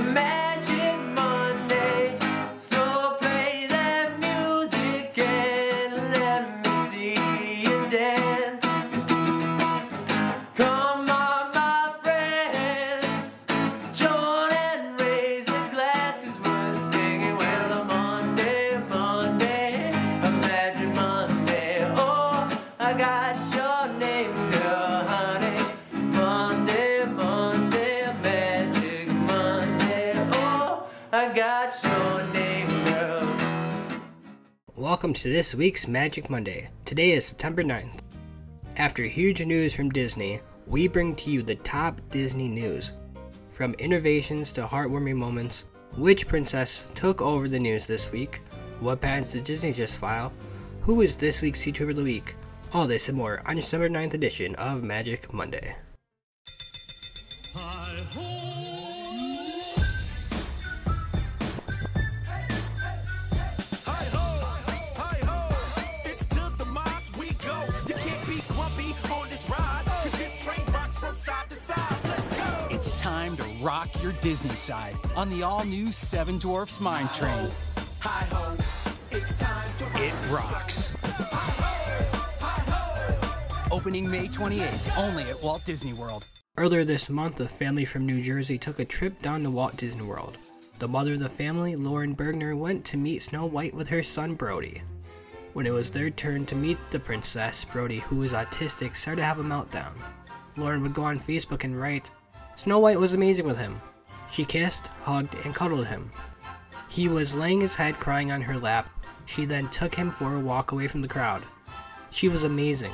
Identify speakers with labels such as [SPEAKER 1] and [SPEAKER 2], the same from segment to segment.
[SPEAKER 1] Magic
[SPEAKER 2] Welcome to this week's Magic Monday. Today is September 9th. After huge news from Disney, we bring to you the top Disney news. From innovations to heartwarming moments, which princess took over the news this week? What patents did Disney just file? Who is this week's YouTuber of the Week? All this and more on December 9th edition of Magic Monday.
[SPEAKER 3] Rock your Disney side on the all new Seven Dwarfs Mine Train.
[SPEAKER 4] Hi ho, it's time to rock.
[SPEAKER 3] It rocks. Opening May 28th, only at Walt Disney World.
[SPEAKER 2] Earlier this month, a family from New Jersey took a trip down to Walt Disney World. The mother of the family, Lauren Bergner, went to meet Snow White with her son Brody. When it was their turn to meet the princess, Brody, who was autistic, started to have a meltdown. Lauren would go on Facebook and write, Snow White was amazing with him. She kissed, hugged, and cuddled him. He was laying his head crying on her lap. She then took him for a walk away from the crowd. She was amazing.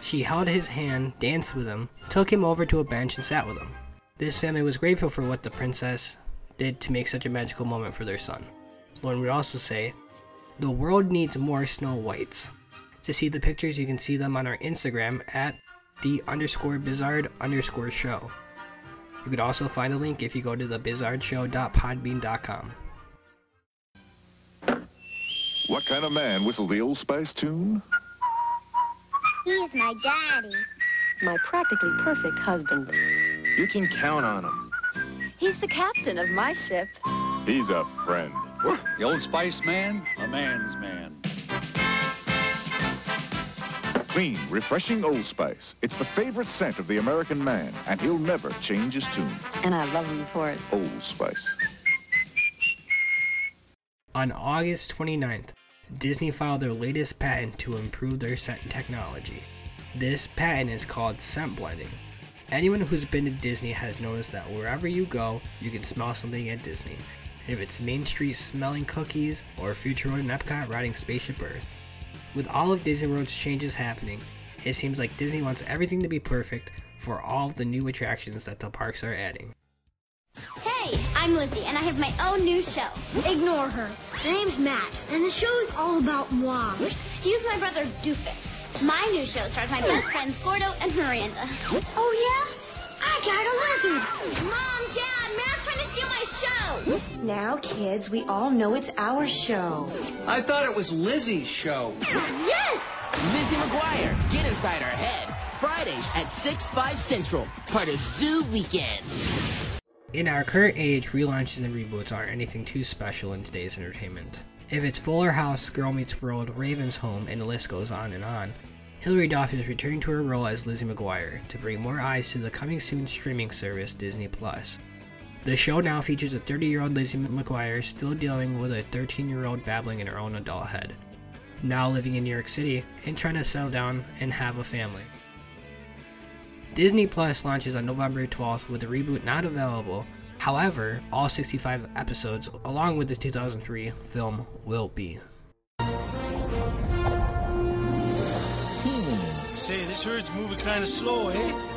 [SPEAKER 2] She held his hand, danced with him, took him over to a bench, and sat with him. This family was grateful for what the princess did to make such a magical moment for their son. Lauren would also say, The world needs more Snow Whites. To see the pictures, you can see them on our Instagram at the underscore bizarre underscore show. You could also find a link if you go to the bizarreshow.podbean.com.
[SPEAKER 5] What kind of man whistled the Old Spice tune?
[SPEAKER 6] He's my daddy.
[SPEAKER 7] my practically perfect husband.
[SPEAKER 8] You can count on him.
[SPEAKER 7] He's the captain of my ship.
[SPEAKER 5] He's a friend.
[SPEAKER 8] The Old Spice man, a man's man.
[SPEAKER 5] Clean, refreshing Old Spice. It's the favorite scent of the American man, and he'll never change his tune.
[SPEAKER 7] And I love him for it.
[SPEAKER 5] Old Spice.
[SPEAKER 2] On August 29th, Disney filed their latest patent to improve their scent technology. This patent is called scent blending. Anyone who's been to Disney has noticed that wherever you go, you can smell something at Disney. If it's Main Street smelling cookies or Future World and Epcot riding Spaceship Earth. With all of Disney World's changes happening, it seems like Disney wants everything to be perfect for all of the new attractions that the parks are adding.
[SPEAKER 6] Hey, I'm Lizzie, and I have my own new show. Ignore her. Her name's Matt, and the show is all about mom. Excuse my brother, Doofus. My new show stars my best friends Gordo and Miranda. Oh, yeah? I got a lizard. Mom, Dad,
[SPEAKER 7] Now, kids, we all know it's our show.
[SPEAKER 9] I thought it was Lizzie's show.
[SPEAKER 6] Yes!
[SPEAKER 10] Lizzie McGuire, get inside her head. Fridays at 6, 5 Central, part of Zoog Weekend.
[SPEAKER 2] In our current age, relaunches and reboots aren't anything too special in today's entertainment. If it's Fuller House, Girl Meets World, Raven's Home, and the list goes on and on, Hilary Duff is returning to her role as Lizzie McGuire to bring more eyes to the coming soon streaming service Disney Plus. The show now features a 30 year old Lizzie McGuire still dealing with a 13 year old babbling in her own adult head, now living in New York City and trying to settle down and have a family. Disney Plus launches on November 12th with the reboot not available. However, all 65 episodes, along with the 2003 film, will be.
[SPEAKER 4] Say, this herd's moving kind of slow, eh?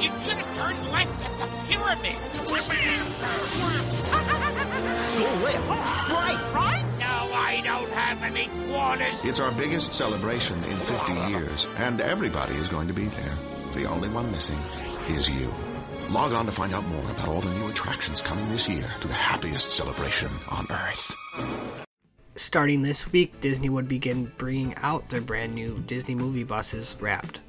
[SPEAKER 11] You should have turned left at the pyramid.
[SPEAKER 4] Go left.
[SPEAKER 11] Right, right? No, I don't have any quarters.
[SPEAKER 12] It's our biggest celebration in 50 years, and everybody is going to be there. The only one missing is you. Log on to find out more about all the new attractions coming this year to the happiest celebration on Earth.
[SPEAKER 2] Starting this week, Disney would begin bringing out their brand new Disney movie buses wrapped.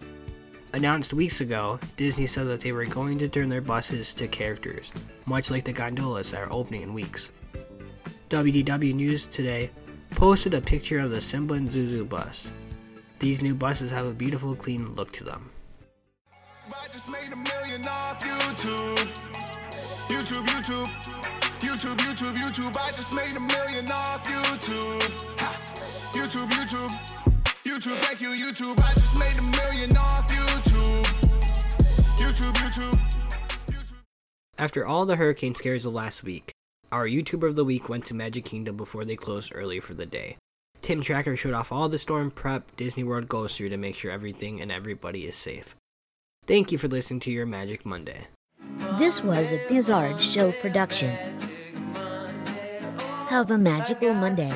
[SPEAKER 2] Announced weeks ago, Disney said that they were going to turn their buses to characters, much like the gondolas that are opening in weeks. WDW News today posted a picture of the Simba and Zazu bus. These new buses have a beautiful, clean look to them.
[SPEAKER 5] YouTube, YouTube. YouTube, YouTube, YouTube. I just made a million off YouTube. Ha. YouTube, YouTube. YouTube, thank you, YouTube. I just made a million off YouTube. YouTube, YouTube.
[SPEAKER 2] After all the hurricane scares of last week, our YouTuber of the week went to Magic Kingdom before they closed early for the day. Tim Tracker showed off all the storm prep Disney World goes through to make sure everything and everybody is safe. Thank you for listening to your Magic Monday.
[SPEAKER 1] This was a Bizarre Show production. Have a magical Monday.